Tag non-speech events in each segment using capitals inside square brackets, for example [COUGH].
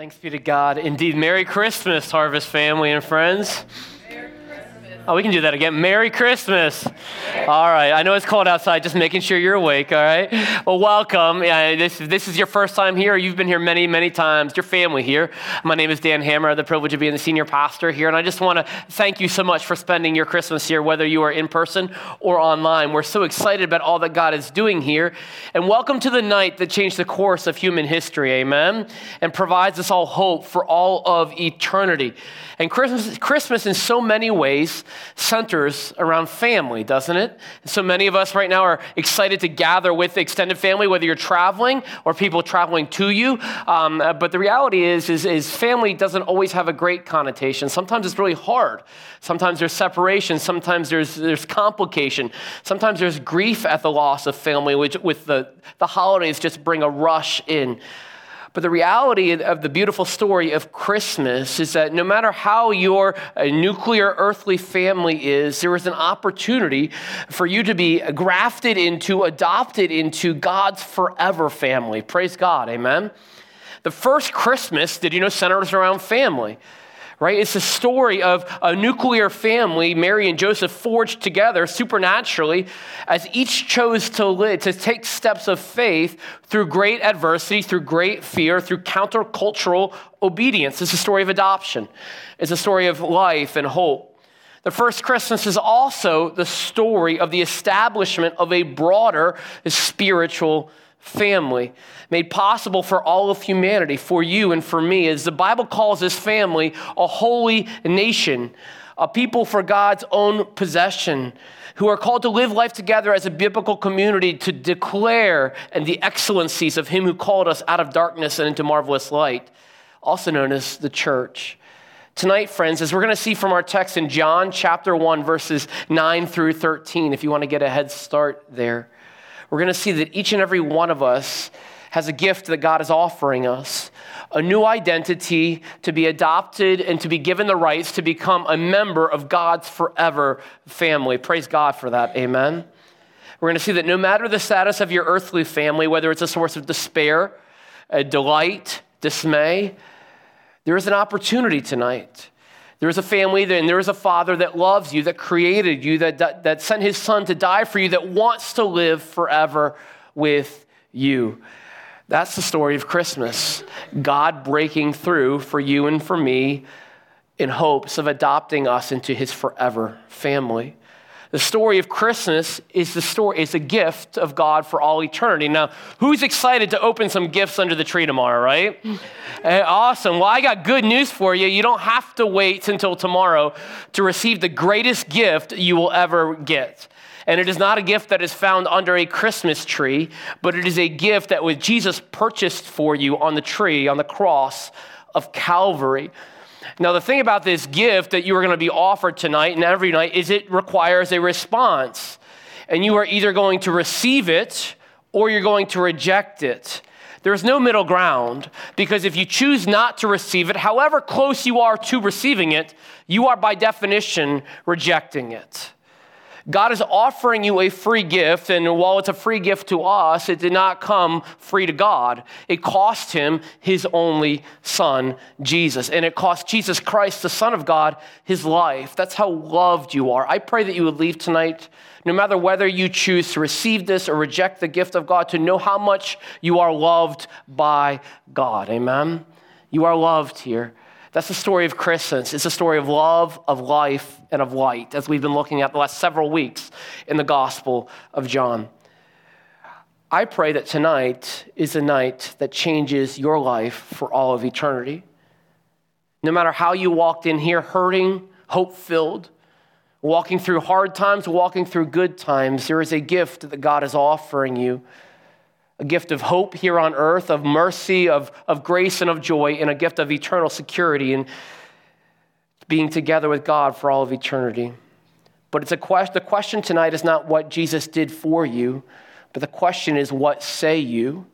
Thanks be to God. Indeed, Merry Christmas, Harvest family and friends. Oh, we can do that again. Merry Christmas. All right. I know it's cold outside, just making sure you're awake. All right. Well, welcome. Yeah, this, this is your first time here. You've been here many, many times. Your family here. My name is Dan Hammer. I have the privilege of being the senior pastor here. And I just want to thank you so much for spending your Christmas here, whether you are in person or online. We're so excited about all that God is doing here. And welcome to the night that changed the course of human history. Amen. And provides us all hope for all of eternity. And Christmas, Christmas in so many ways, centers around family, doesn't it? So many of us right now are excited to gather with extended family, whether you're traveling or people traveling to you. Um, but the reality is, is, is family doesn't always have a great connotation. Sometimes it's really hard. Sometimes there's separation. Sometimes there's, there's complication. Sometimes there's grief at the loss of family, which with the, the holidays just bring a rush in. But the reality of the beautiful story of Christmas is that no matter how your uh, nuclear earthly family is, there is an opportunity for you to be grafted into, adopted into God's forever family. Praise God, amen. The first Christmas, did you know, centers around family right? It's a story of a nuclear family, Mary and Joseph, forged together supernaturally as each chose to live, to take steps of faith through great adversity, through great fear, through countercultural obedience. It's a story of adoption, it's a story of life and hope. The first Christmas is also the story of the establishment of a broader spiritual family made possible for all of humanity, for you and for me, as the Bible calls this family a holy nation, a people for God's own possession, who are called to live life together as a biblical community to declare and the excellencies of Him who called us out of darkness and into marvelous light, also known as the church. Tonight, friends, as we're going to see from our text in John chapter 1, verses 9 through 13, if you want to get a head start there, we're going to see that each and every one of us has a gift that God is offering us a new identity, to be adopted, and to be given the rights to become a member of God's forever family. Praise God for that. Amen. We're going to see that no matter the status of your earthly family, whether it's a source of despair, delight, dismay, there is an opportunity tonight. There is a family and there is a father that loves you, that created you, that, that, that sent his son to die for you, that wants to live forever with you. That's the story of Christmas. God breaking through for you and for me in hopes of adopting us into his forever family. The story of Christmas is the story, is a gift of God for all eternity. Now, who's excited to open some gifts under the tree tomorrow, right? [LAUGHS] Eh, awesome. Well, I got good news for you. You don't have to wait until tomorrow to receive the greatest gift you will ever get. And it is not a gift that is found under a Christmas tree, but it is a gift that was Jesus purchased for you on the tree, on the cross of Calvary. Now, the thing about this gift that you are going to be offered tonight and every night is it requires a response. And you are either going to receive it or you're going to reject it. There's no middle ground because if you choose not to receive it, however close you are to receiving it, you are by definition rejecting it. God is offering you a free gift, and while it's a free gift to us, it did not come free to God. It cost him his only son, Jesus. And it cost Jesus Christ, the Son of God, his life. That's how loved you are. I pray that you would leave tonight, no matter whether you choose to receive this or reject the gift of God, to know how much you are loved by God. Amen? You are loved here. That's the story of Christmas. It's a story of love, of life, and of light, as we've been looking at the last several weeks in the Gospel of John. I pray that tonight is a night that changes your life for all of eternity. No matter how you walked in here hurting, hope filled, walking through hard times, walking through good times, there is a gift that God is offering you a gift of hope here on earth, of mercy, of, of grace, and of joy, and a gift of eternal security and being together with God for all of eternity. But it's a question, the question tonight is not what Jesus did for you, but the question is what say you?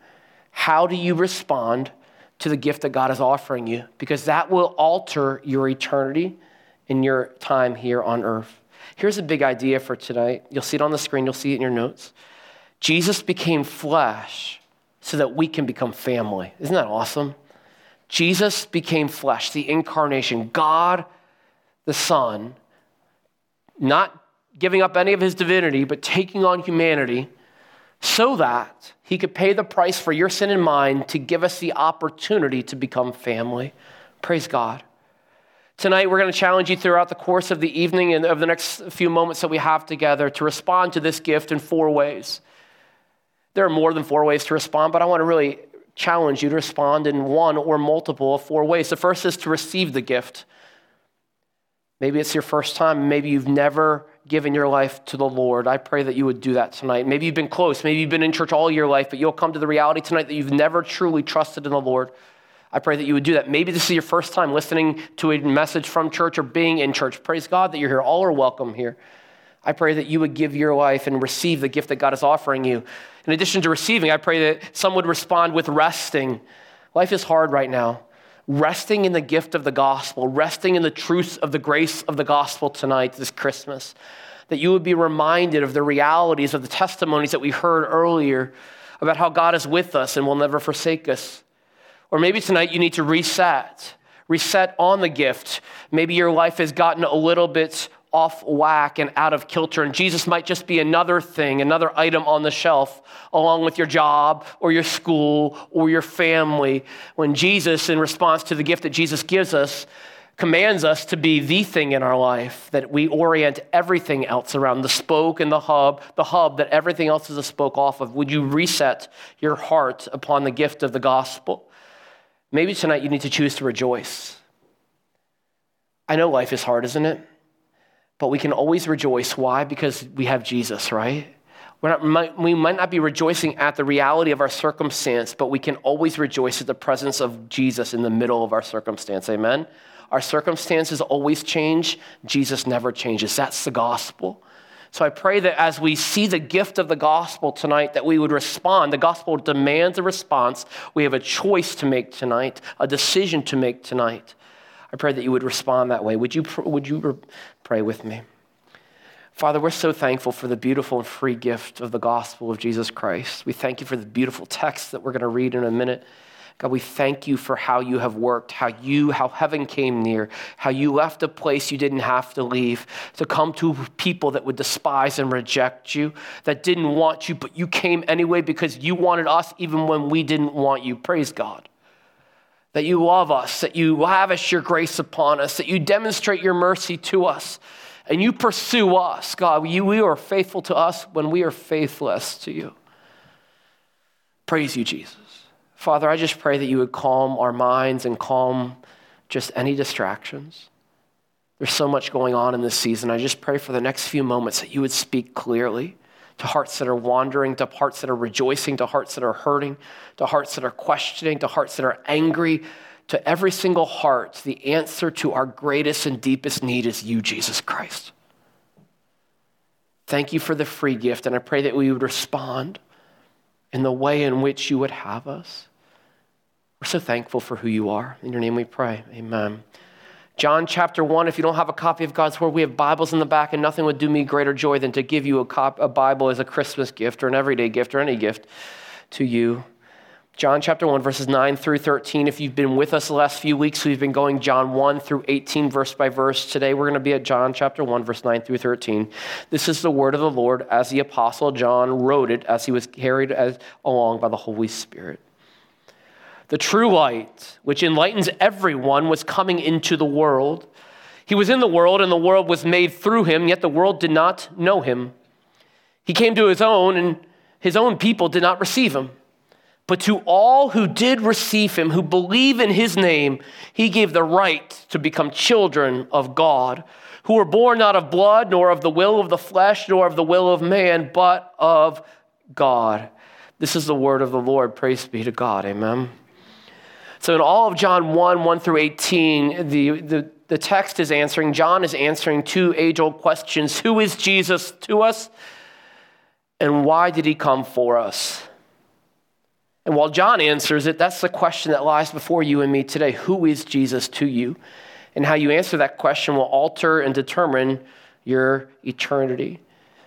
How do you respond to the gift that God is offering you? Because that will alter your eternity and your time here on earth. Here's a big idea for tonight. You'll see it on the screen, you'll see it in your notes. Jesus became flesh so that we can become family. Isn't that awesome? Jesus became flesh, the incarnation, God the Son, not giving up any of his divinity, but taking on humanity so that he could pay the price for your sin and mine to give us the opportunity to become family. Praise God. Tonight, we're going to challenge you throughout the course of the evening and of the next few moments that we have together to respond to this gift in four ways. There are more than four ways to respond, but I want to really challenge you to respond in one or multiple of four ways. The first is to receive the gift. Maybe it's your first time. Maybe you've never given your life to the Lord. I pray that you would do that tonight. Maybe you've been close. Maybe you've been in church all your life, but you'll come to the reality tonight that you've never truly trusted in the Lord. I pray that you would do that. Maybe this is your first time listening to a message from church or being in church. Praise God that you're here. All are welcome here. I pray that you would give your life and receive the gift that God is offering you. In addition to receiving, I pray that some would respond with resting. Life is hard right now. Resting in the gift of the gospel, resting in the truth of the grace of the gospel tonight, this Christmas. That you would be reminded of the realities of the testimonies that we heard earlier about how God is with us and will never forsake us. Or maybe tonight you need to reset, reset on the gift. Maybe your life has gotten a little bit off whack and out of kilter. And Jesus might just be another thing, another item on the shelf, along with your job or your school or your family. When Jesus, in response to the gift that Jesus gives us, commands us to be the thing in our life, that we orient everything else around the spoke and the hub, the hub that everything else is a spoke off of. Would you reset your heart upon the gift of the gospel? Maybe tonight you need to choose to rejoice. I know life is hard, isn't it? But we can always rejoice. Why? Because we have Jesus, right? Not, we might not be rejoicing at the reality of our circumstance, but we can always rejoice at the presence of Jesus in the middle of our circumstance. Amen? Our circumstances always change. Jesus never changes. That's the gospel. So I pray that as we see the gift of the gospel tonight, that we would respond. The gospel demands a response. We have a choice to make tonight, a decision to make tonight. I pray that you would respond that way. Would you, would you pray with me? Father, we're so thankful for the beautiful and free gift of the gospel of Jesus Christ. We thank you for the beautiful text that we're going to read in a minute. God, we thank you for how you have worked, how you, how heaven came near, how you left a place you didn't have to leave to come to people that would despise and reject you, that didn't want you, but you came anyway because you wanted us even when we didn't want you. Praise God that you love us, that you lavish your grace upon us, that you demonstrate your mercy to us, and you pursue us. God, you, we are faithful to us when we are faithless to you. Praise you, Jesus. Father, I just pray that you would calm our minds and calm just any distractions. There's so much going on in this season. I just pray for the next few moments that you would speak clearly to hearts that are wandering, to hearts that are rejoicing, to hearts that are hurting, to hearts that are questioning, to hearts that are angry. To every single heart, the answer to our greatest and deepest need is you, Jesus Christ. Thank you for the free gift, and I pray that we would respond in the way in which you would have us. We're so thankful for who you are. In your name we pray. Amen. John chapter 1, if you don't have a copy of God's Word, we have Bibles in the back, and nothing would do me greater joy than to give you a, cop, a Bible as a Christmas gift or an everyday gift or any gift to you. John chapter 1, verses 9 through 13. If you've been with us the last few weeks, we've been going John 1 through 18, verse by verse. Today we're going to be at John chapter 1, verse 9 through 13. This is the word of the Lord as the Apostle John wrote it as he was carried as, along by the Holy Spirit. The true light, which enlightens everyone, was coming into the world. He was in the world, and the world was made through him, yet the world did not know him. He came to his own, and his own people did not receive him. But to all who did receive him, who believe in his name, he gave the right to become children of God, who were born not of blood, nor of the will of the flesh, nor of the will of man, but of God. This is the word of the Lord. Praise be to God. Amen. So, in all of John 1 1 through 18, the, the, the text is answering, John is answering two age old questions Who is Jesus to us? And why did he come for us? And while John answers it, that's the question that lies before you and me today. Who is Jesus to you? And how you answer that question will alter and determine your eternity.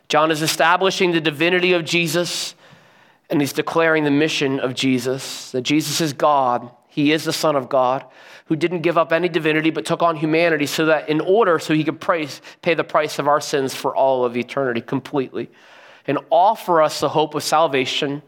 John is establishing the divinity of Jesus and he's declaring the mission of Jesus that Jesus is God He is the Son of God who didn't give up any divinity but took on humanity so that in order so he could pay the price of our sins for all of eternity completely and offer us the hope of salvation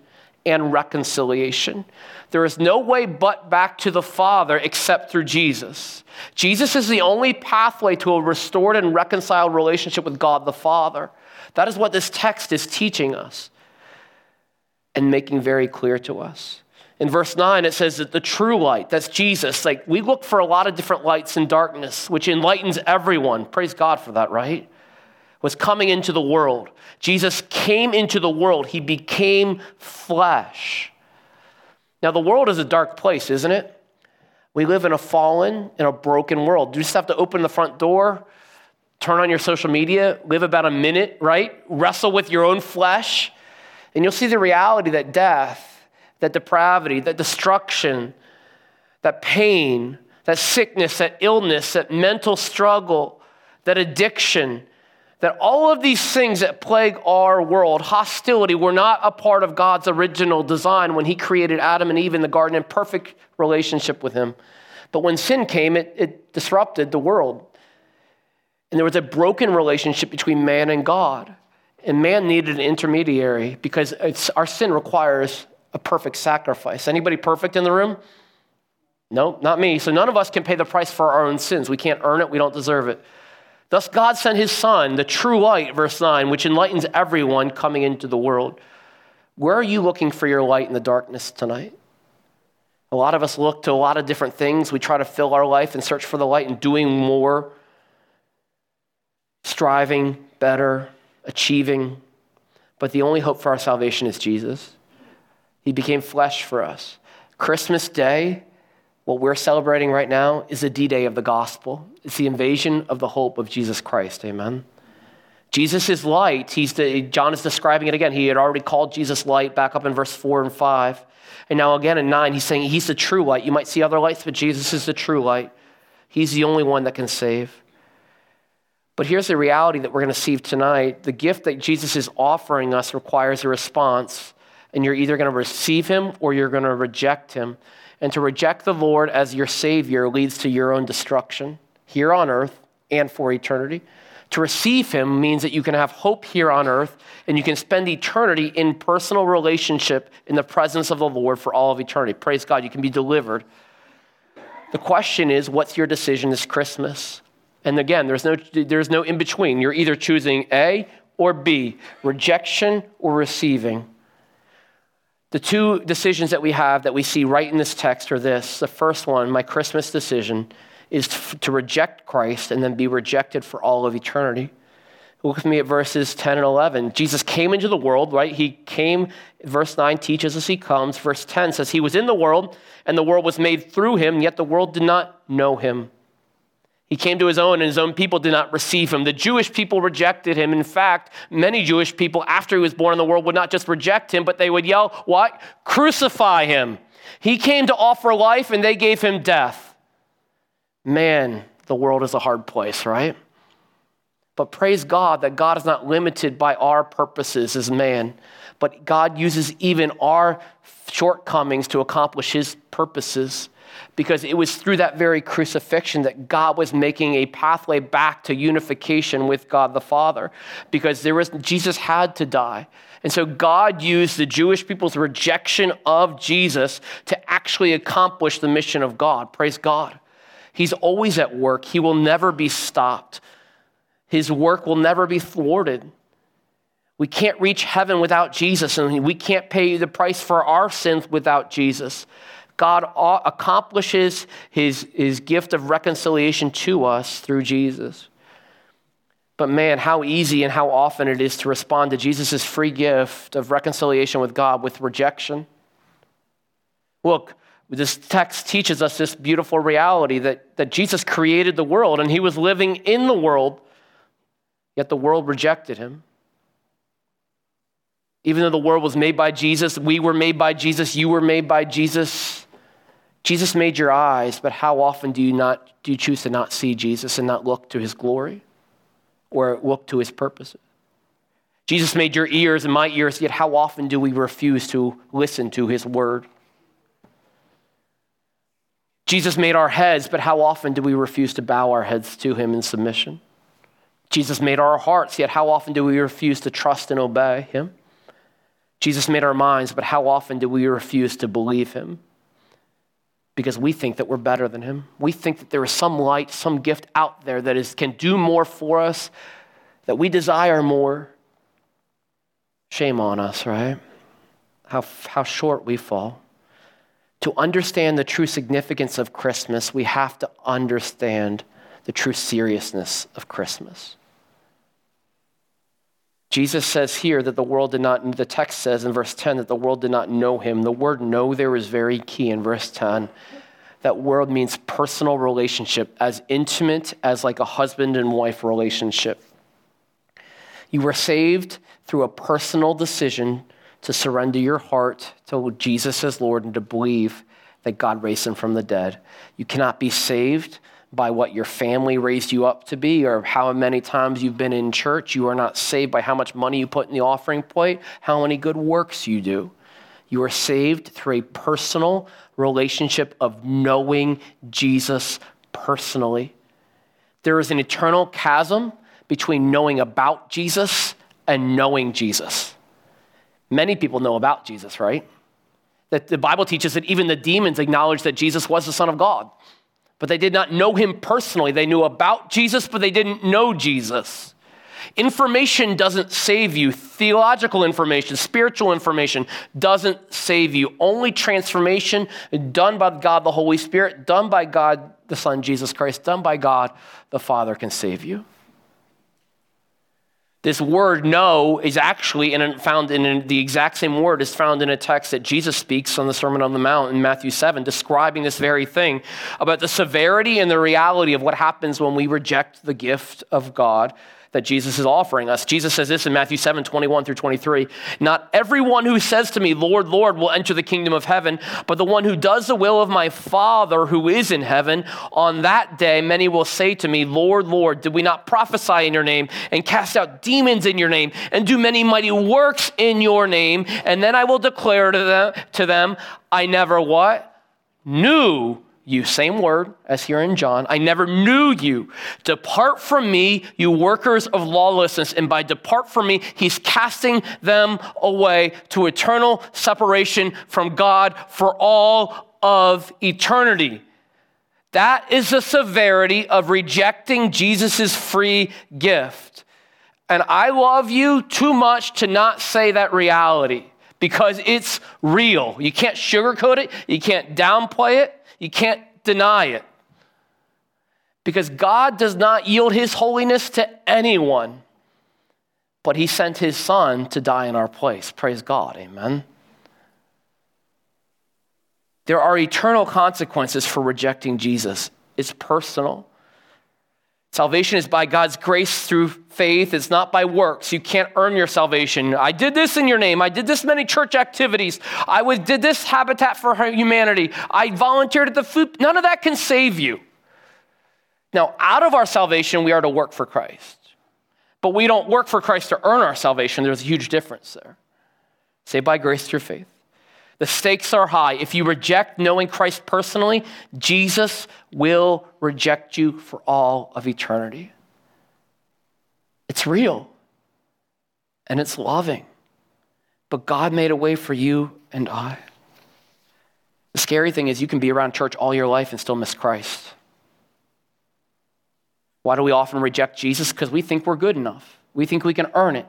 and reconciliation. There is no way but back to the Father except through Jesus. Jesus is the only pathway to a restored and reconciled relationship with God the Father. That is what this text is teaching us and making very clear to us. In verse 9, it says that the true light, that's Jesus. Like we look for a lot of different lights in darkness, which enlightens everyone. Praise God for that, right? Was coming into the world. Jesus came into the world, he became flesh. Now, the world is a dark place, isn't it? We live in a fallen in a broken world. You just have to open the front door, turn on your social media, live about a minute, right? Wrestle with your own flesh, and you'll see the reality that death, that depravity, that destruction, that pain, that sickness, that illness, that mental struggle, that addiction, that all of these things that plague our world, hostility, were not a part of God's original design when He created Adam and Eve in the garden in perfect relationship with Him. But when sin came, it, it disrupted the world. And there was a broken relationship between man and God. And man needed an intermediary because our sin requires a perfect sacrifice. Anybody perfect in the room? No, not me. So none of us can pay the price for our own sins. We can't earn it, we don't deserve it. Thus, God sent his Son, the true light, verse 9, which enlightens everyone coming into the world. Where are you looking for your light in the darkness tonight? A lot of us look to a lot of different things. We try to fill our life and search for the light and doing more, striving better, achieving. But the only hope for our salvation is Jesus. He became flesh for us. Christmas Day what we're celebrating right now is the D Day of the gospel. It's the invasion of the hope of Jesus Christ. Amen. Jesus is light. He's the, John is describing it again. He had already called Jesus light back up in verse 4 and 5. And now again in 9, he's saying he's the true light. You might see other lights, but Jesus is the true light. He's the only one that can save. But here's the reality that we're going to see tonight the gift that Jesus is offering us requires a response, and you're either going to receive him or you're going to reject him. And to reject the Lord as your Savior leads to your own destruction here on earth and for eternity. To receive Him means that you can have hope here on earth and you can spend eternity in personal relationship in the presence of the Lord for all of eternity. Praise God, you can be delivered. The question is, what's your decision this Christmas? And again, there's no, there's no in between. You're either choosing A or B, rejection or receiving. The two decisions that we have that we see right in this text are this. The first one, my Christmas decision, is to reject Christ and then be rejected for all of eternity. Look with me at verses 10 and 11. Jesus came into the world, right? He came, verse 9 teaches us he comes. Verse 10 says, He was in the world, and the world was made through him, yet the world did not know him. He came to his own, and his own people did not receive him. The Jewish people rejected him. In fact, many Jewish people, after he was born in the world, would not just reject him, but they would yell, What? Crucify him. He came to offer life, and they gave him death. Man, the world is a hard place, right? But praise God that God is not limited by our purposes as man, but God uses even our shortcomings to accomplish his purposes because it was through that very crucifixion that God was making a pathway back to unification with God the Father because there was Jesus had to die. And so God used the Jewish people's rejection of Jesus to actually accomplish the mission of God. Praise God. He's always at work. He will never be stopped. His work will never be thwarted. We can't reach heaven without Jesus, and we can't pay the price for our sins without Jesus. God accomplishes his, his gift of reconciliation to us through Jesus. But man, how easy and how often it is to respond to Jesus' free gift of reconciliation with God with rejection. Look, this text teaches us this beautiful reality that, that Jesus created the world and he was living in the world, yet the world rejected him. Even though the world was made by Jesus, we were made by Jesus, you were made by Jesus, Jesus made your eyes, but how often do you not do you choose to not see Jesus and not look to his glory or look to his purposes? Jesus made your ears and my ears, yet how often do we refuse to listen to his word? Jesus made our heads, but how often do we refuse to bow our heads to him in submission? Jesus made our hearts, yet how often do we refuse to trust and obey him? Jesus made our minds, but how often do we refuse to believe him? Because we think that we're better than him. We think that there is some light, some gift out there that is, can do more for us, that we desire more. Shame on us, right? How, how short we fall. To understand the true significance of Christmas, we have to understand the true seriousness of Christmas. Jesus says here that the world did not, the text says in verse 10 that the world did not know him. The word know there is very key in verse 10. That word means personal relationship, as intimate as like a husband and wife relationship. You were saved through a personal decision to surrender your heart to Jesus as Lord and to believe that God raised him from the dead. You cannot be saved by what your family raised you up to be or how many times you've been in church. You are not saved by how much money you put in the offering plate, how many good works you do. You are saved through a personal relationship of knowing Jesus personally. There is an eternal chasm between knowing about Jesus and knowing Jesus. Many people know about Jesus, right? That the Bible teaches that even the demons acknowledged that Jesus was the Son of God, but they did not know him personally. They knew about Jesus, but they didn't know Jesus. Information doesn't save you. Theological information, spiritual information doesn't save you. Only transformation done by God the Holy Spirit, done by God the Son Jesus Christ, done by God the Father can save you. This word "know" is actually found in the exact same word is found in a text that Jesus speaks on the Sermon on the Mount in Matthew 7, describing this very thing about the severity and the reality of what happens when we reject the gift of God that Jesus is offering us. Jesus says this in Matthew 7 21 through 23. Not everyone who says to me, Lord, Lord, will enter the kingdom of heaven, but the one who does the will of my Father who is in heaven. On that day, many will say to me, Lord, Lord, did we not prophesy in your name and cast out demons in your name and do many mighty works in your name? And then I will declare to them, to them I never what? Knew you, same word as here in John. I never knew you. Depart from me, you workers of lawlessness. And by depart from me, he's casting them away to eternal separation from God for all of eternity. That is the severity of rejecting Jesus' free gift. And I love you too much to not say that reality because it's real. You can't sugarcoat it, you can't downplay it. You can't deny it. Because God does not yield his holiness to anyone, but he sent his son to die in our place. Praise God. Amen. There are eternal consequences for rejecting Jesus. It's personal. Salvation is by God's grace through faith. It's not by works. You can't earn your salvation. I did this in your name. I did this many church activities. I was, did this Habitat for Humanity. I volunteered at the food. None of that can save you. Now, out of our salvation, we are to work for Christ. But we don't work for Christ to earn our salvation. There's a huge difference there. Saved by grace through faith. The stakes are high. If you reject knowing Christ personally, Jesus will reject you for all of eternity. It's real and it's loving. But God made a way for you and I. The scary thing is, you can be around church all your life and still miss Christ. Why do we often reject Jesus? Because we think we're good enough. We think we can earn it.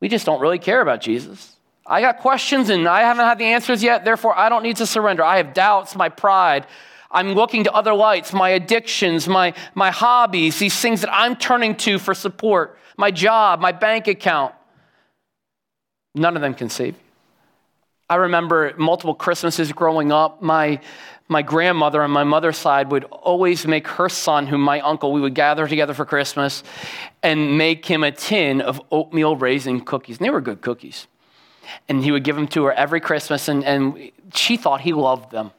We just don't really care about Jesus. I got questions and I haven't had the answers yet, therefore I don't need to surrender. I have doubts, my pride. I'm looking to other lights, my addictions, my, my hobbies, these things that I'm turning to for support, my job, my bank account. None of them can save you. I remember multiple Christmases growing up, my, my grandmother on my mother's side would always make her son, whom my uncle, we would gather together for Christmas and make him a tin of oatmeal raisin cookies. And they were good cookies and he would give them to her every Christmas, and, and she thought he loved them.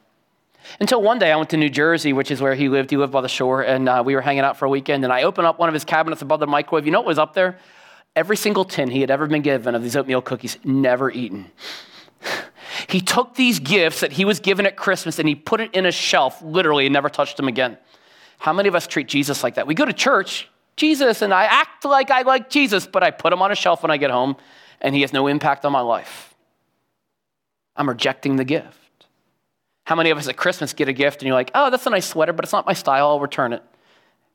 Until one day I went to New Jersey, which is where he lived. He lived by the shore, and uh, we were hanging out for a weekend. And I opened up one of his cabinets above the microwave. You know what was up there? Every single tin he had ever been given of these oatmeal cookies, never eaten. [SIGHS] He took these gifts that he was given at Christmas and he put it in a shelf, literally, and never touched them again. How many of us treat Jesus like that? We go to church, Jesus, and I act like I like Jesus, but I put him on a shelf when I get home and he has no impact on my life. I'm rejecting the gift. How many of us at Christmas get a gift and you're like, oh, that's a nice sweater, but it's not my style, I'll return it?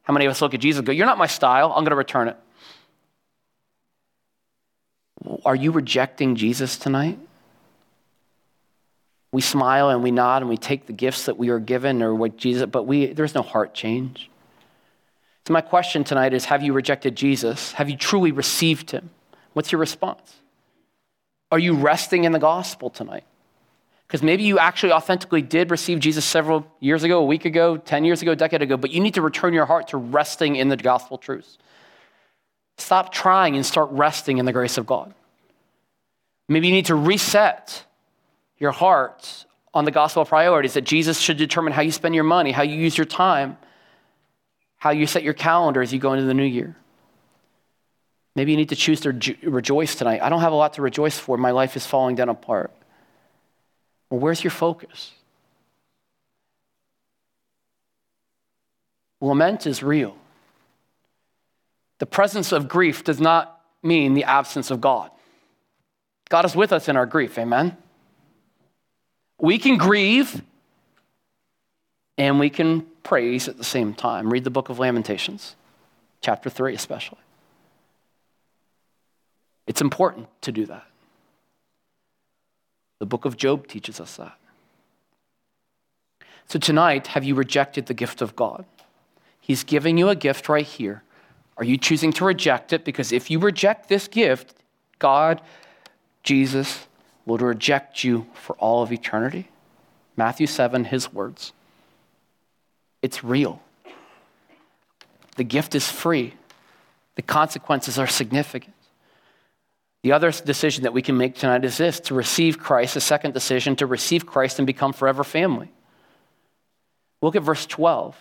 How many of us look at Jesus and go, You're not my style, I'm going to return it? Are you rejecting Jesus tonight? We smile and we nod and we take the gifts that we are given or what Jesus, but we, there's no heart change. So, my question tonight is Have you rejected Jesus? Have you truly received him? What's your response? Are you resting in the gospel tonight? Because maybe you actually authentically did receive Jesus several years ago, a week ago, 10 years ago, a decade ago, but you need to return your heart to resting in the gospel truths. Stop trying and start resting in the grace of God. Maybe you need to reset your heart on the gospel priorities that Jesus should determine how you spend your money, how you use your time, how you set your calendar as you go into the new year. Maybe you need to choose to rejoice tonight. I don't have a lot to rejoice for. My life is falling down apart. Well, where's your focus? Lament is real. The presence of grief does not mean the absence of God. God is with us in our grief, amen? We can grieve and we can praise at the same time. Read the book of Lamentations, chapter 3 especially. It's important to do that. The book of Job teaches us that. So tonight, have you rejected the gift of God? He's giving you a gift right here. Are you choosing to reject it? Because if you reject this gift, God, Jesus, will reject you for all of eternity. Matthew 7, his words. It's real. The gift is free, the consequences are significant. The other decision that we can make tonight is this to receive Christ, the second decision, to receive Christ and become forever family. Look at verse 12.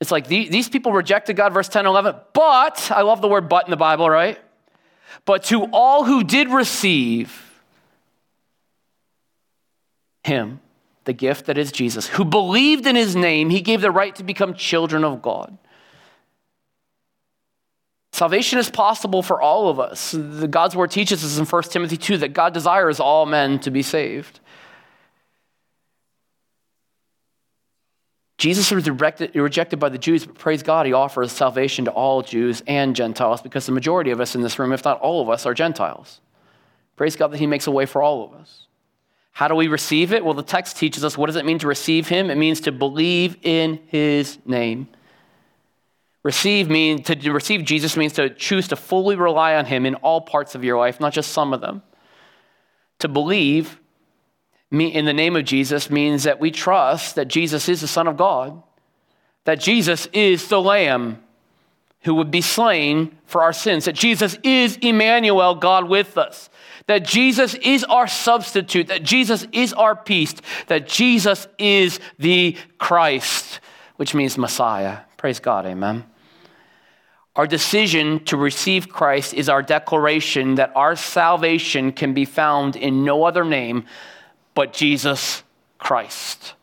It's like these people rejected God, verse 10 11. But, I love the word but in the Bible, right? But to all who did receive him, the gift that is Jesus, who believed in his name, he gave the right to become children of God. Salvation is possible for all of us. The God's word teaches us in 1 Timothy 2 that God desires all men to be saved. Jesus was rejected, rejected by the Jews, but praise God, he offers salvation to all Jews and Gentiles because the majority of us in this room, if not all of us, are Gentiles. Praise God that he makes a way for all of us. How do we receive it? Well, the text teaches us what does it mean to receive him? It means to believe in his name. Receive means to receive Jesus means to choose to fully rely on him in all parts of your life, not just some of them. To believe in the name of Jesus means that we trust that Jesus is the Son of God, that Jesus is the Lamb who would be slain for our sins, that Jesus is Emmanuel, God with us, that Jesus is our substitute, that Jesus is our peace, that Jesus is the Christ, which means Messiah. Praise God, amen. Our decision to receive Christ is our declaration that our salvation can be found in no other name but Jesus Christ.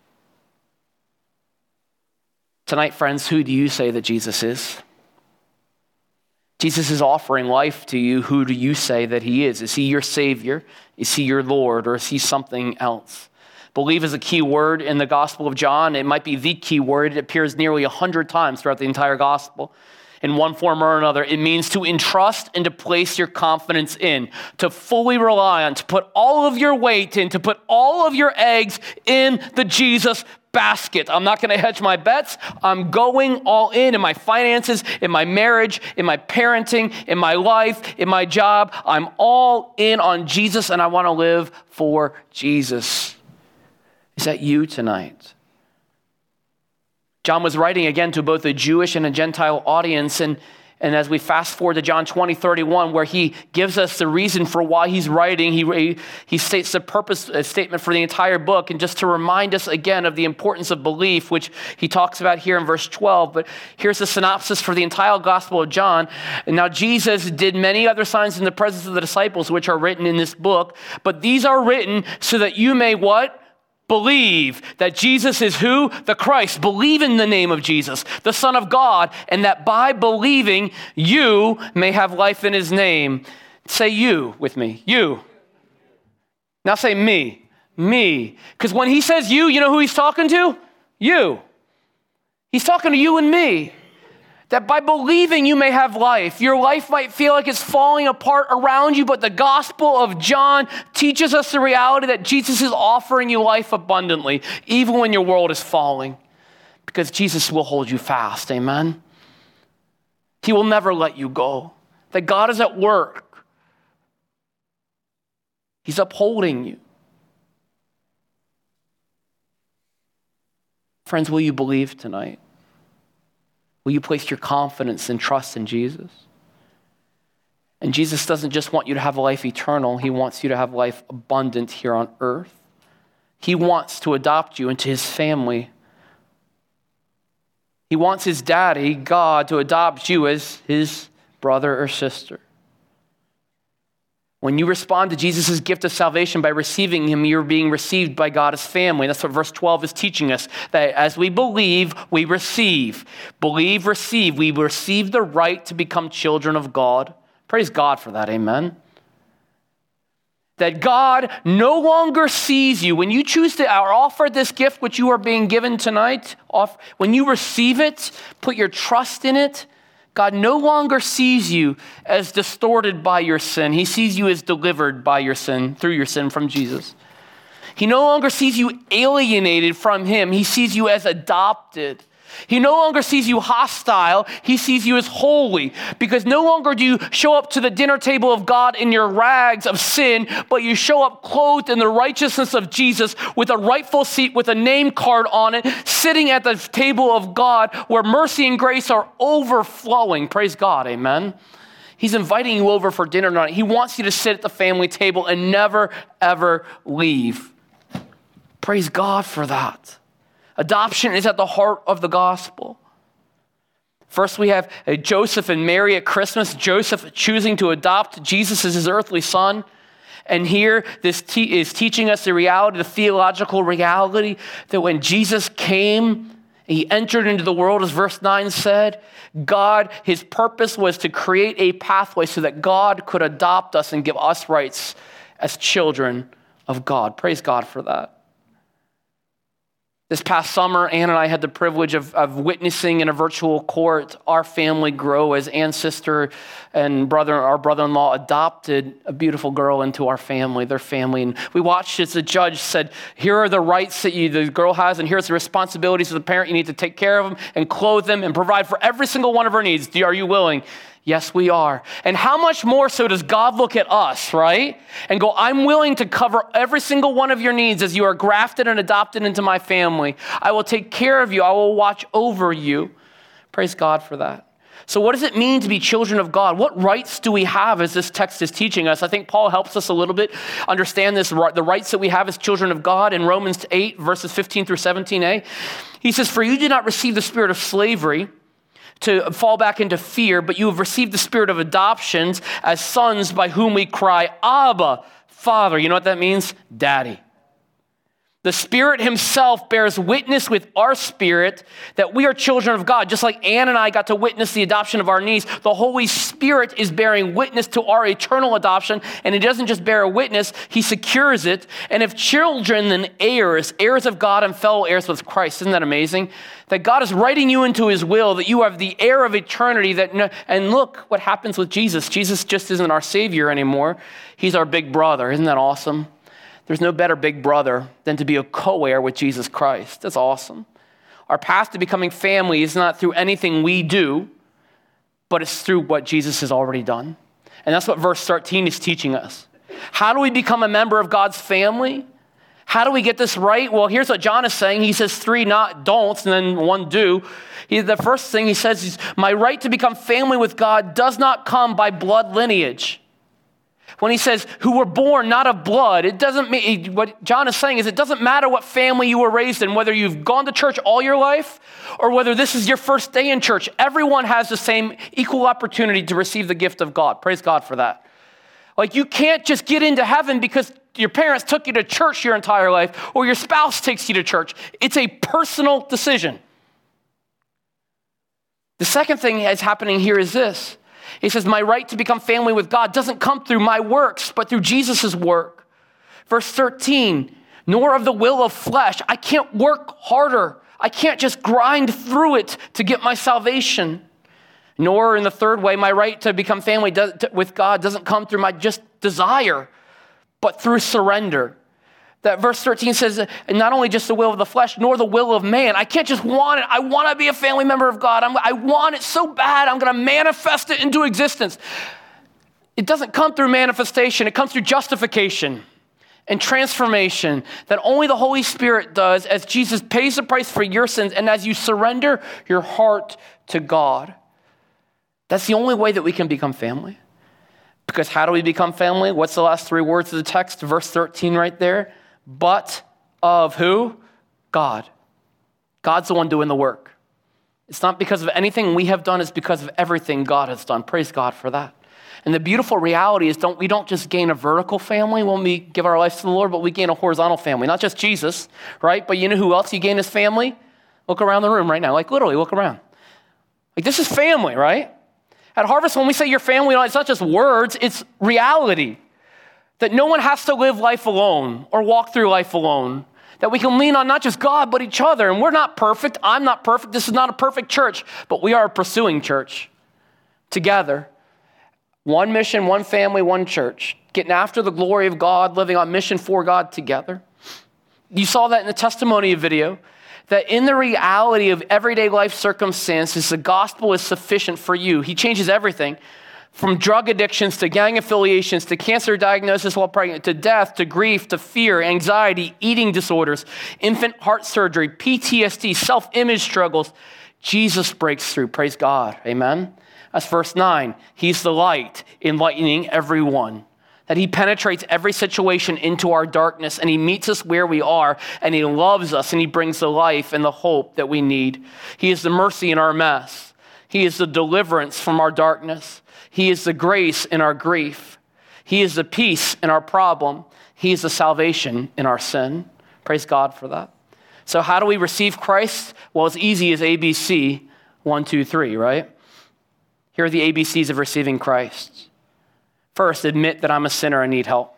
Tonight, friends, who do you say that Jesus is? Jesus is offering life to you. Who do you say that he is? Is he your Savior? Is he your Lord? Or is he something else? Believe is a key word in the Gospel of John. It might be the key word. It appears nearly a hundred times throughout the entire Gospel in one form or another. It means to entrust and to place your confidence in, to fully rely on, to put all of your weight in, to put all of your eggs in the Jesus basket. I'm not going to hedge my bets. I'm going all in in my finances, in my marriage, in my parenting, in my life, in my job. I'm all in on Jesus and I want to live for Jesus. Is that you tonight? John was writing again to both a Jewish and a Gentile audience, and, And as we fast forward to John 20, 31, where he gives us the reason for why he's writing, he, he states the purpose uh, statement for the entire book. And just to remind us again of the importance of belief, which he talks about here in verse 12. But here's the synopsis for the entire Gospel of John. Now, Jesus did many other signs in the presence of the disciples, which are written in this book. But these are written so that you may what? Believe that Jesus is who? The Christ. Believe in the name of Jesus, the Son of God, and that by believing you may have life in his name. Say you with me. You. Now say me. Me. Because when he says you, you know who he's talking to? You. He's talking to you and me that by believing you may have life. Your life might feel like it's falling apart around you, but the Gospel of John teaches us the reality that Jesus is offering you life abundantly, even when your world is falling, because Jesus will hold you fast. Amen. He will never let you go. That God is at work, He's upholding you. Friends, will you believe tonight? Will you place your confidence and trust in Jesus? And Jesus doesn't just want you to have a life eternal, He wants you to have life abundant here on earth. He wants to adopt you into His family. He wants His daddy, God, to adopt you as His brother or sister. When you respond to Jesus' gift of salvation by receiving him, you're being received by God as family. That's what verse 12 is teaching us that as we believe, we receive. Believe, receive. We receive the right to become children of God. Praise God for that. Amen. That God no longer sees you. When you choose to offer this gift, which you are being given tonight, when you receive it, put your trust in it, God no longer sees you as distorted by your sin. He sees you as delivered by your sin, through your sin from Jesus. He no longer sees you alienated from Him. He sees you as adopted. He no longer sees you hostile, he sees you as holy. Because no longer do you show up to the dinner table of God in your rags of sin, but you show up clothed in the righteousness of Jesus with a rightful seat with a name card on it, sitting at the table of God where mercy and grace are overflowing. Praise God, amen. He's inviting you over for dinner tonight. He wants you to sit at the family table and never, ever leave. Praise God for that. Adoption is at the heart of the gospel. First, we have Joseph and Mary at Christmas. Joseph choosing to adopt Jesus as his earthly son. And here, this te- is teaching us the reality, the theological reality, that when Jesus came, he entered into the world, as verse 9 said. God, his purpose was to create a pathway so that God could adopt us and give us rights as children of God. Praise God for that. This past summer, Ann and I had the privilege of, of witnessing in a virtual court our family grow as Ann's sister and brother, our brother-in-law adopted a beautiful girl into our family, their family. And we watched as the judge said, here are the rights that you, the girl has, and here's the responsibilities of the parent. You need to take care of them and clothe them and provide for every single one of her needs. Are you willing? Yes, we are. And how much more so does God look at us, right? And go, I'm willing to cover every single one of your needs as you are grafted and adopted into my family. I will take care of you, I will watch over you. Praise God for that. So, what does it mean to be children of God? What rights do we have as this text is teaching us? I think Paul helps us a little bit understand this, the rights that we have as children of God in Romans 8, verses 15 through 17a. He says, For you did not receive the spirit of slavery to fall back into fear, but you have received the spirit of adoptions as sons by whom we cry, Abba, Father. You know what that means? Daddy. The Spirit Himself bears witness with our spirit that we are children of God. Just like Ann and I got to witness the adoption of our niece, the Holy Spirit is bearing witness to our eternal adoption. And He doesn't just bear a witness, He secures it. And if children, then heirs, heirs of God and fellow heirs with Christ. Isn't that amazing? That God is writing you into His will, that you have the heir of eternity. That, and look what happens with Jesus. Jesus just isn't our Savior anymore, He's our big brother. Isn't that awesome? There's no better big brother than to be a co heir with Jesus Christ. That's awesome. Our path to becoming family is not through anything we do, but it's through what Jesus has already done. And that's what verse 13 is teaching us. How do we become a member of God's family? How do we get this right? Well, here's what John is saying. He says three not don'ts and then one do. He, the first thing he says is, My right to become family with God does not come by blood lineage. When he says, who were born not of blood, it doesn't mean, what John is saying is, it doesn't matter what family you were raised in, whether you've gone to church all your life or whether this is your first day in church. Everyone has the same equal opportunity to receive the gift of God. Praise God for that. Like, you can't just get into heaven because your parents took you to church your entire life or your spouse takes you to church. It's a personal decision. The second thing that's happening here is this he says, My right to become family with God doesn't come through my works, but through Jesus' work. Verse 13, nor of the will of flesh. I can't work harder. I can't just grind through it to get my salvation. Nor, in the third way, my right to become family with God doesn't come through my just desire, but through surrender that verse 13 says, not only just the will of the flesh, nor the will of man. I can't just want it. I want to be a family member of God. I'm, i want it so bad, I'm going to manifest it into existence. It doesn't come through manifestation, it comes through justification and transformation that only the Holy Spirit does as Jesus pays the price for your sins and as you surrender your heart to God. That's the only way that we can become family. Because how do we become family? What's the last three words of the text? Verse 13 right there but of who? God. God's the one doing the work. It's not because of anything we have done, it's because of everything God has done. Praise God for that. And the beautiful reality is don't, we don't just gain a vertical family when we give our lives to the Lord, but we gain a horizontal family. Not just Jesus, right? But you know who else you gain his family? Look around the room right now. Like literally, look around. Like this is family, right? At Harvest, when we say your family, it's not just words, it's reality. That no one has to live life alone or walk through life alone. That we can lean on not just God, but each other. And we're not perfect. I'm not perfect. This is not a perfect church, but we are a pursuing church together. One mission, one family, one church. Getting after the glory of God, living on mission for God together. You saw that in the testimony video that in the reality of everyday life circumstances, the gospel is sufficient for you. He changes everything from drug addictions to gang affiliations to cancer diagnosis while pregnant to death to grief to fear, anxiety, eating disorders, infant heart surgery, PTSD, self image struggles. Jesus breaks through. Praise God. Amen. That's verse 9. He's the light, enlightening everyone. That he penetrates every situation into our darkness and he meets us where we are and he loves us and he brings the life and the hope that we need. He is the mercy in our mess. He is the deliverance from our darkness. He is the grace in our grief. He is the peace in our problem. He is the salvation in our sin. Praise God for that. So, how do we receive Christ? Well, as easy as ABC one, two, three, right? Here are the ABCs of receiving Christ. First, admit that I'm a sinner and need help.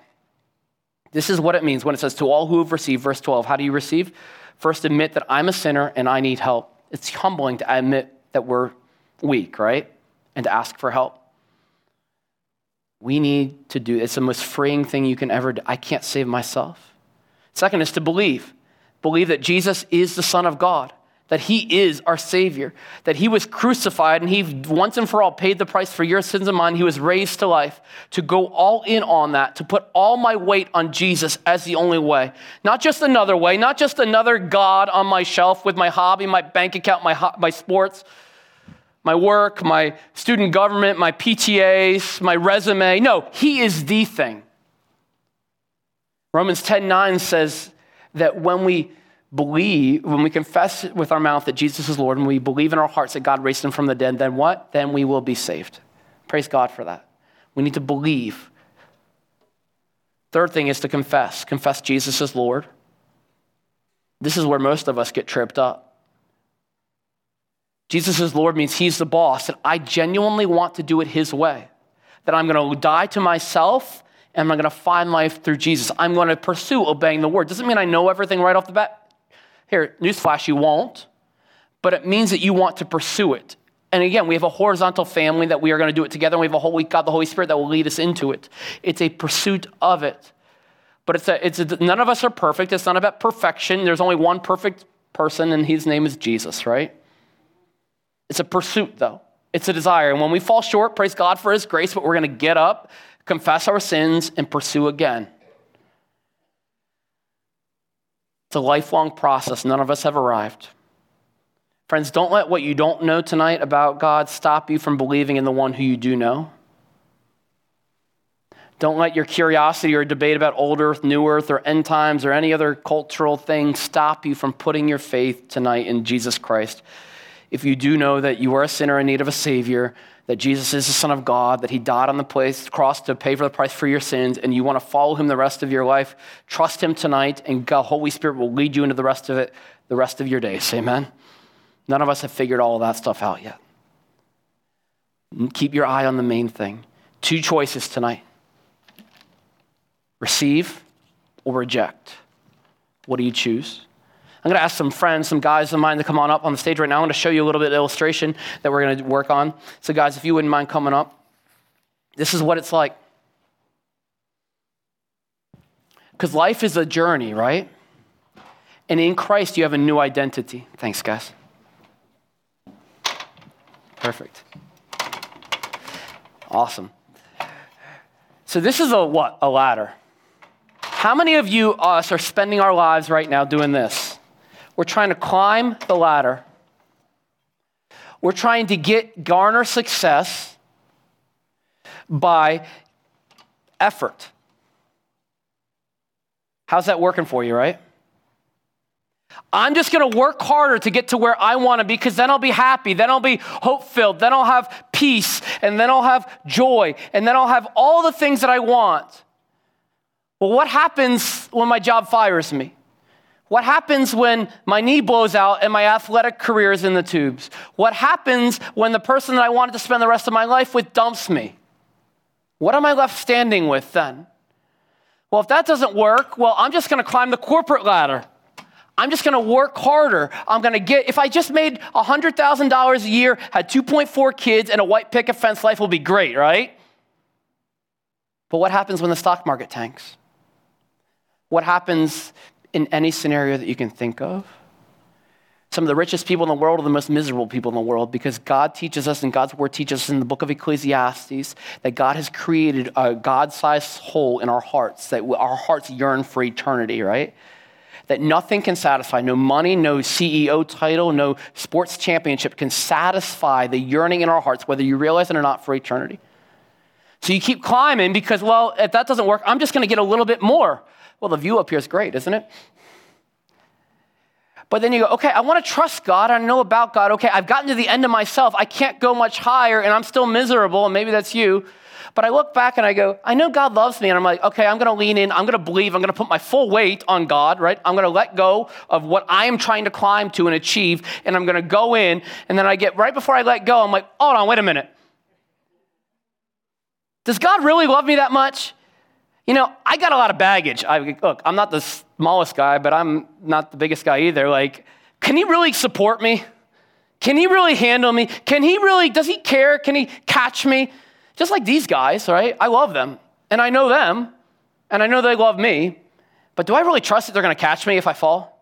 This is what it means when it says, To all who have received, verse 12. How do you receive? First, admit that I'm a sinner and I need help. It's humbling to admit that we're weak, right? And to ask for help. We need to do it's the most freeing thing you can ever do. I can't save myself. Second is to believe. Believe that Jesus is the Son of God, that He is our Savior, that He was crucified and He once and for all paid the price for your sins and mine. He was raised to life. To go all in on that, to put all my weight on Jesus as the only way. Not just another way, not just another God on my shelf with my hobby, my bank account, my, my sports my work, my student government, my PTAs, my resume. No, he is the thing. Romans 10:9 says that when we believe, when we confess with our mouth that Jesus is Lord, and we believe in our hearts that God raised him from the dead, then what? Then we will be saved. Praise God for that. We need to believe. Third thing is to confess. Confess Jesus is Lord. This is where most of us get tripped up. Jesus is Lord means he's the boss, and I genuinely want to do it his way. That I'm going to die to myself and I'm going to find life through Jesus. I'm going to pursue obeying the word. Doesn't mean I know everything right off the bat. Here, newsflash, you won't. But it means that you want to pursue it. And again, we have a horizontal family that we are going to do it together. And we have a Holy God, the Holy Spirit, that will lead us into it. It's a pursuit of it. But it's a, it's a, none of us are perfect. It's not about perfection. There's only one perfect person, and his name is Jesus, right? It's a pursuit, though. It's a desire. And when we fall short, praise God for His grace, but we're going to get up, confess our sins, and pursue again. It's a lifelong process. None of us have arrived. Friends, don't let what you don't know tonight about God stop you from believing in the one who you do know. Don't let your curiosity or debate about old earth, new earth, or end times or any other cultural thing stop you from putting your faith tonight in Jesus Christ. If you do know that you are a sinner in need of a Savior, that Jesus is the Son of God, that He died on the place, cross to pay for the price for your sins, and you want to follow Him the rest of your life, trust Him tonight, and God, Holy Spirit will lead you into the rest of it, the rest of your days. Amen. None of us have figured all that stuff out yet. Keep your eye on the main thing. Two choices tonight receive or reject. What do you choose? I'm going to ask some friends, some guys of mine to come on up on the stage right now. I'm going to show you a little bit of illustration that we're going to work on. So, guys, if you wouldn't mind coming up, this is what it's like. Because life is a journey, right? And in Christ, you have a new identity. Thanks, guys. Perfect. Awesome. So this is a what? A ladder. How many of you us are spending our lives right now doing this? We're trying to climb the ladder. We're trying to get garner success by effort. How's that working for you, right? I'm just going to work harder to get to where I want to be because then I'll be happy. Then I'll be hope filled. Then I'll have peace. And then I'll have joy. And then I'll have all the things that I want. Well, what happens when my job fires me? What happens when my knee blows out and my athletic career is in the tubes? What happens when the person that I wanted to spend the rest of my life with dumps me? What am I left standing with then? Well, if that doesn't work, well, I'm just going to climb the corporate ladder. I'm just going to work harder. I'm going to get, if I just made $100,000 a year, had 2.4 kids, and a white picket fence, life will be great, right? But what happens when the stock market tanks? What happens in any scenario that you can think of? Some of the richest people in the world are the most miserable people in the world because God teaches us, and God's word teaches us in the book of Ecclesiastes that God has created a God sized hole in our hearts, that our hearts yearn for eternity, right? that nothing can satisfy. No money, no CEO title, no sports championship can satisfy the yearning in our hearts, whether you realize it or not, for eternity. So you keep climbing because, well, if that doesn't work, I'm just going to get a little bit more. Well, the view up here is great, isn't it? But then you go, okay, I want to trust God. I know about God. Okay, I've gotten to the end of myself. I can't go much higher, and I'm still miserable, and maybe that's you. But I look back and I go, I know God loves me. And I'm like, okay, I'm going to lean in. I'm going to believe. I'm going to put my full weight on God, right? I'm going to let go of what I am trying to climb to and achieve. And I'm going to go in. And then I get right before I let go, I'm like, hold on, wait a minute. Does God really love me that much? You know, I got a lot of baggage. I, look, I'm not the smallest guy, but I'm not the biggest guy either. Like, can he really support me? Can he really handle me? Can he really, does he care? Can he catch me? Just like these guys, right? I love them, and I know them, and I know they love me, but do I really trust that they're to catch me if I fall?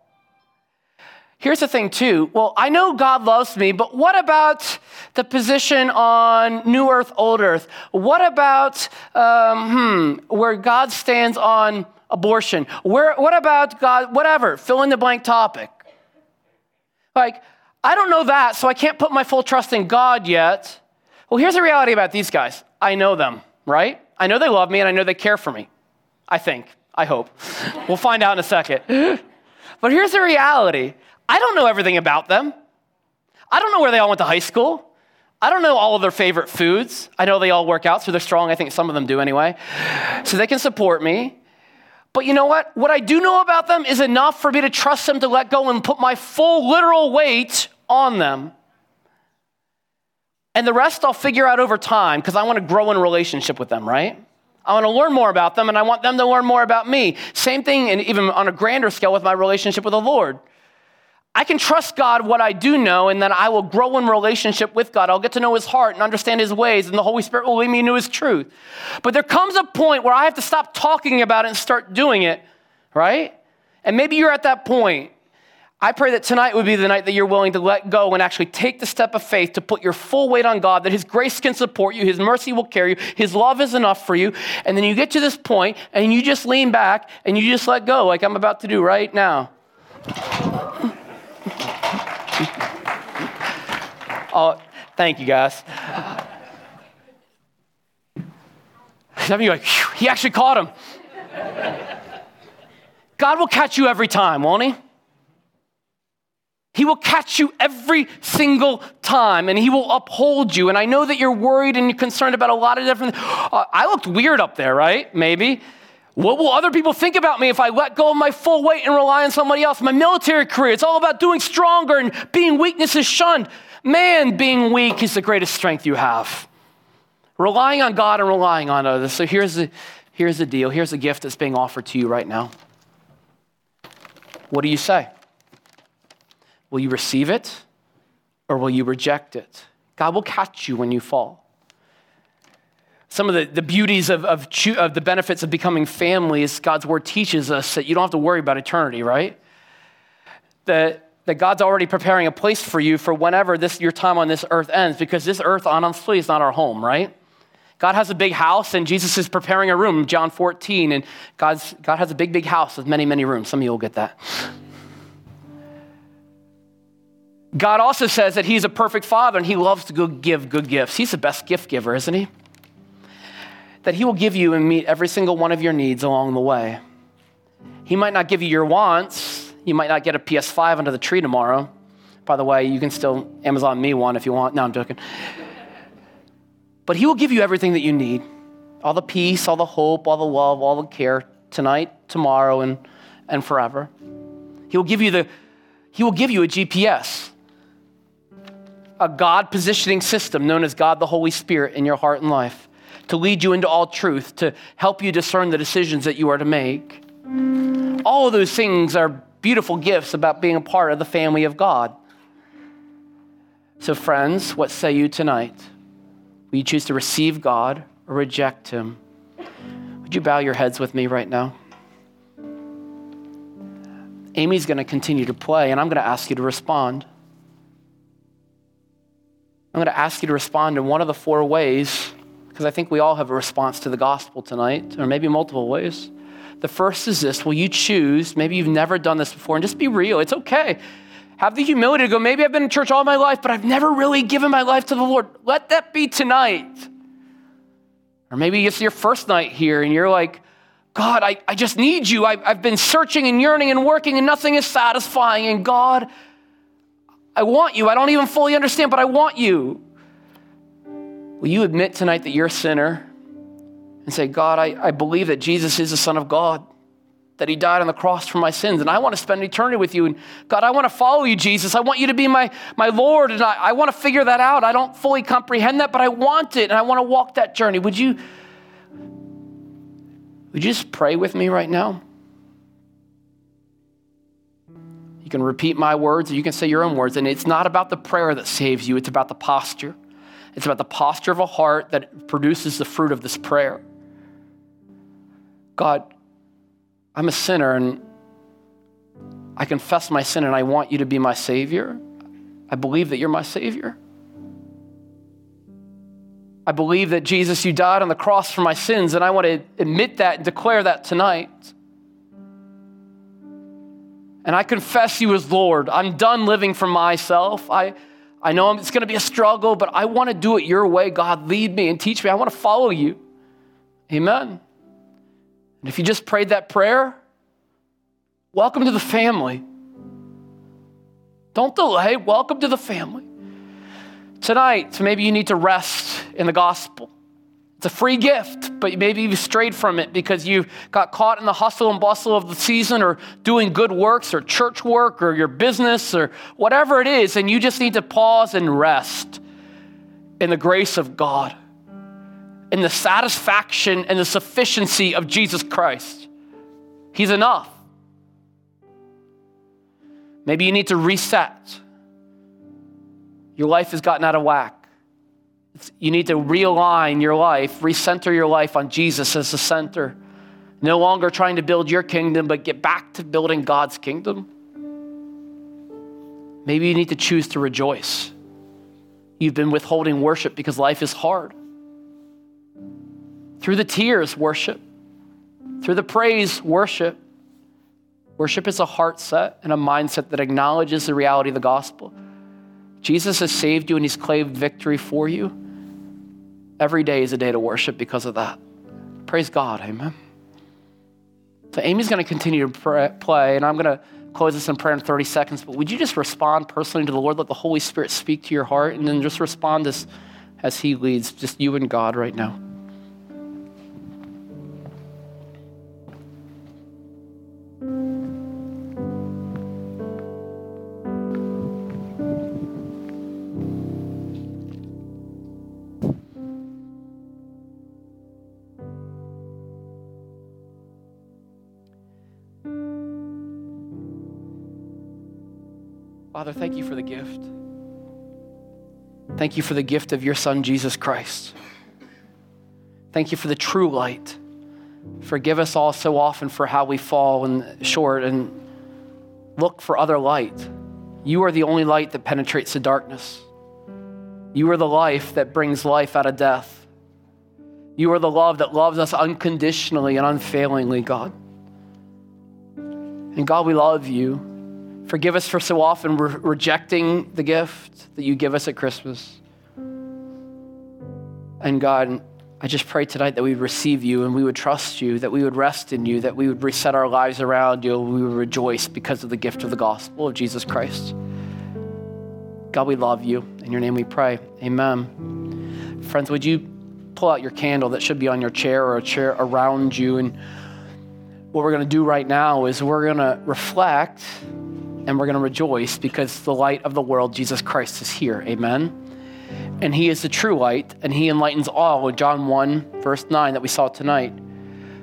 Here's the thing, too. Well, I know God loves me, but what about the position on New Earth, Old Earth? What about, um, hmm, where God stands on abortion? Where, what about God, whatever, fill in the blank topic? Like, I don't know that, so I can't put my full trust in God yet. Well, here's the reality about these guys I know them, right? I know they love me and I know they care for me. I think. I hope. we'll find out in a second. [LAUGHS] But here's the reality I don't know everything about them. I don't know where they all went to high school. I don't know all of their favorite foods. I know they all work out, so they're strong. I think some of them do anyway. So they can support me. But you know what? What I do know about them is enough for me to trust them to let go and put my full literal weight on them. And the rest I'll figure out over time because I want to grow in relationship with them, right? I want to learn more about them and I want them to learn more about me. Same thing, and even on a grander scale with my relationship with the Lord. I can trust God what I do know, and then I will grow in relationship with God. I'll get to know His heart and understand His ways, and the Holy Spirit will lead me into His truth. But there comes a point where I have to stop talking about it and start doing it, right? And maybe you're at that point. I pray that tonight would be the night that you're willing to let go and actually take the step of faith to put your full weight on God, that His grace can support you, His mercy will carry you, His love is enough for you. And then you get to this point and you just lean back and you just let go, like I'm about to do right now. Oh, thank you guys. Some of you like, he actually caught him. God will catch you every time, won't he? He will catch you every single time and he will uphold you. And I know that you're worried and you're concerned about a lot of different uh, I looked weird up there, right? Maybe. What will other people think about me if I let go of my full weight and rely on somebody else? My military career, it's all about doing stronger and being weakness is shunned. Man, being weak is the greatest strength you have. Relying on God and relying on others. So here's the, here's the deal. Here's the gift that's being offered to you right now. What do you say? Will you receive it or will you reject it? God will catch you when you fall. Some of the, the beauties of, of, of the benefits of becoming families, God's word teaches us that you don't have to worry about eternity, right? That, that God's already preparing a place for you for whenever this, your time on this earth ends, because this earth, honestly, is not our home, right? God has a big house, and Jesus is preparing a room, John 14, and God's, God has a big, big house with many, many rooms. Some of you will get that. God also says that He's a perfect Father and He loves to go give good gifts. He's the best gift giver, isn't He? That He will give you and meet every single one of your needs along the way. He might not give you your wants. You might not get a PS5 under the tree tomorrow. By the way, you can still Amazon me one if you want. No, I'm joking. But He will give you everything that you need all the peace, all the hope, all the love, all the care tonight, tomorrow, and, and forever. He will give you the he will give you a GPS a God positioning system known as God the Holy Spirit in your heart and life to lead you into all truth, to help you discern the decisions that you are to make. All of those things are beautiful gifts about being a part of the family of God. So, friends, what say you tonight? Will you choose to receive God or reject Him? Would you bow your heads with me right now? Amy's going to continue to play, and I'm going to ask you to respond. I'm going to ask you to respond in one of the four ways, because I think we all have a response to the gospel tonight, or maybe multiple ways. The first is this Will you choose? Maybe you've never done this before, and just be real. It's okay. Have the humility to go, maybe I've been in church all my life, but I've never really given my life to the Lord. Let that be tonight. Or maybe it's your first night here, and you're like, God, I, I just need you. I, I've been searching and yearning and working, and nothing is satisfying. And God, I want you. I don't even fully understand, but I want you. Will you admit tonight that you're a sinner and say, God, I, I believe that Jesus is the Son of God, that He died on the cross for my sins, and I want to spend eternity with you. And God, I want to follow you, Jesus. I want you to be my, my Lord, and I, I want to figure that out. I don't fully comprehend that, but I want it, and I want to walk that journey. Would you, would you just pray with me right now? You can repeat my words or you can say your own words. And it's not about the prayer that saves you, it's about the posture. It's about the posture of a heart that produces the fruit of this prayer. God, I'm a sinner and I confess my sin and I want you to be my Savior. I believe that you're my Savior. I believe that Jesus, you died on the cross for my sins, and I want to admit that and declare that tonight. And I confess you as Lord. I'm done living for myself. I, I know it's going to be a struggle, but I want to do it your way. God, lead me and teach me. I want to follow you. Amen. And if you just prayed that prayer, welcome to the family. Don't delay. Welcome to the family. Tonight, maybe you need to rest in the gospel. It's a free gift, but maybe you've strayed from it because you got caught in the hustle and bustle of the season or doing good works or church work or your business or whatever it is, and you just need to pause and rest in the grace of God, in the satisfaction and the sufficiency of Jesus Christ. He's enough. Maybe you need to reset. Your life has gotten out of whack. You need to realign your life, recenter your life on Jesus as the center. No longer trying to build your kingdom, but get back to building God's kingdom. Maybe you need to choose to rejoice. You've been withholding worship because life is hard. Through the tears, worship. Through the praise, worship. Worship is a heart set and a mindset that acknowledges the reality of the gospel. Jesus has saved you and he's claimed victory for you. Every day is a day to worship because of that. Praise God. Amen. So Amy's going to continue to pray, play, and I'm going to close this in prayer in 30 seconds. But would you just respond personally to the Lord? Let the Holy Spirit speak to your heart, and then just respond as, as He leads, just you and God right now. For the gift. Thank you for the gift of your Son, Jesus Christ. Thank you for the true light. Forgive us all so often for how we fall and short and look for other light. You are the only light that penetrates the darkness. You are the life that brings life out of death. You are the love that loves us unconditionally and unfailingly, God. And God, we love you. Forgive us for so often re- rejecting the gift that you give us at Christmas. And God, I just pray tonight that we would receive you and we would trust you, that we would rest in you, that we would reset our lives around you, we would rejoice because of the gift of the gospel of Jesus Christ. God, we love you. In your name we pray. Amen. Friends, would you pull out your candle that should be on your chair or a chair around you? And what we're going to do right now is we're going to reflect and we're going to rejoice because the light of the world, Jesus Christ, is here. Amen. And he is the true light, and he enlightens all John 1, verse 9, that we saw tonight.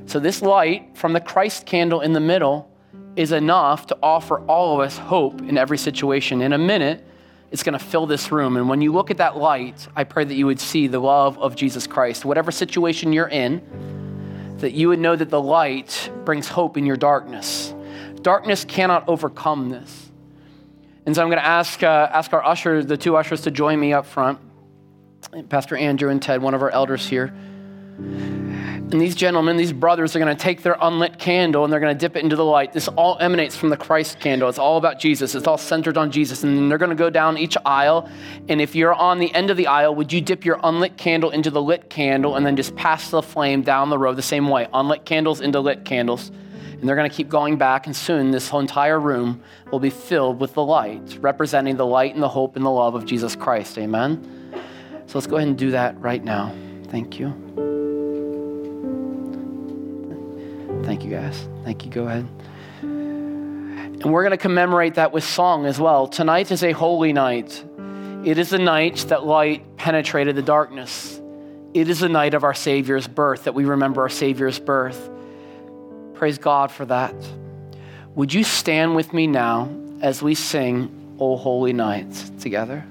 So, this light from the Christ candle in the middle is enough to offer all of us hope in every situation. In a minute, it's going to fill this room. And when you look at that light, I pray that you would see the love of Jesus Christ. Whatever situation you're in, that you would know that the light brings hope in your darkness. Darkness cannot overcome this. And so I'm going to ask, uh, ask our ushers, the two ushers, to join me up front. Pastor Andrew and Ted, one of our elders here. And these gentlemen, these brothers, are going to take their unlit candle and they're going to dip it into the light. This all emanates from the Christ candle. It's all about Jesus. It's all centered on Jesus. And they're going to go down each aisle. And if you're on the end of the aisle, would you dip your unlit candle into the lit candle and then just pass the flame down the row the same way? Unlit candles into lit candles. And they're going to keep going back, and soon this whole entire room will be filled with the light, representing the light and the hope and the love of Jesus Christ. Amen? So let's go ahead and do that right now. Thank you. Thank you, guys. Thank you. Go ahead. And we're going to commemorate that with song as well. Tonight is a holy night. It is a night that light penetrated the darkness. It is a night of our Savior's birth, that we remember our Savior's birth. Praise God for that. Would you stand with me now as we sing O Holy Night together?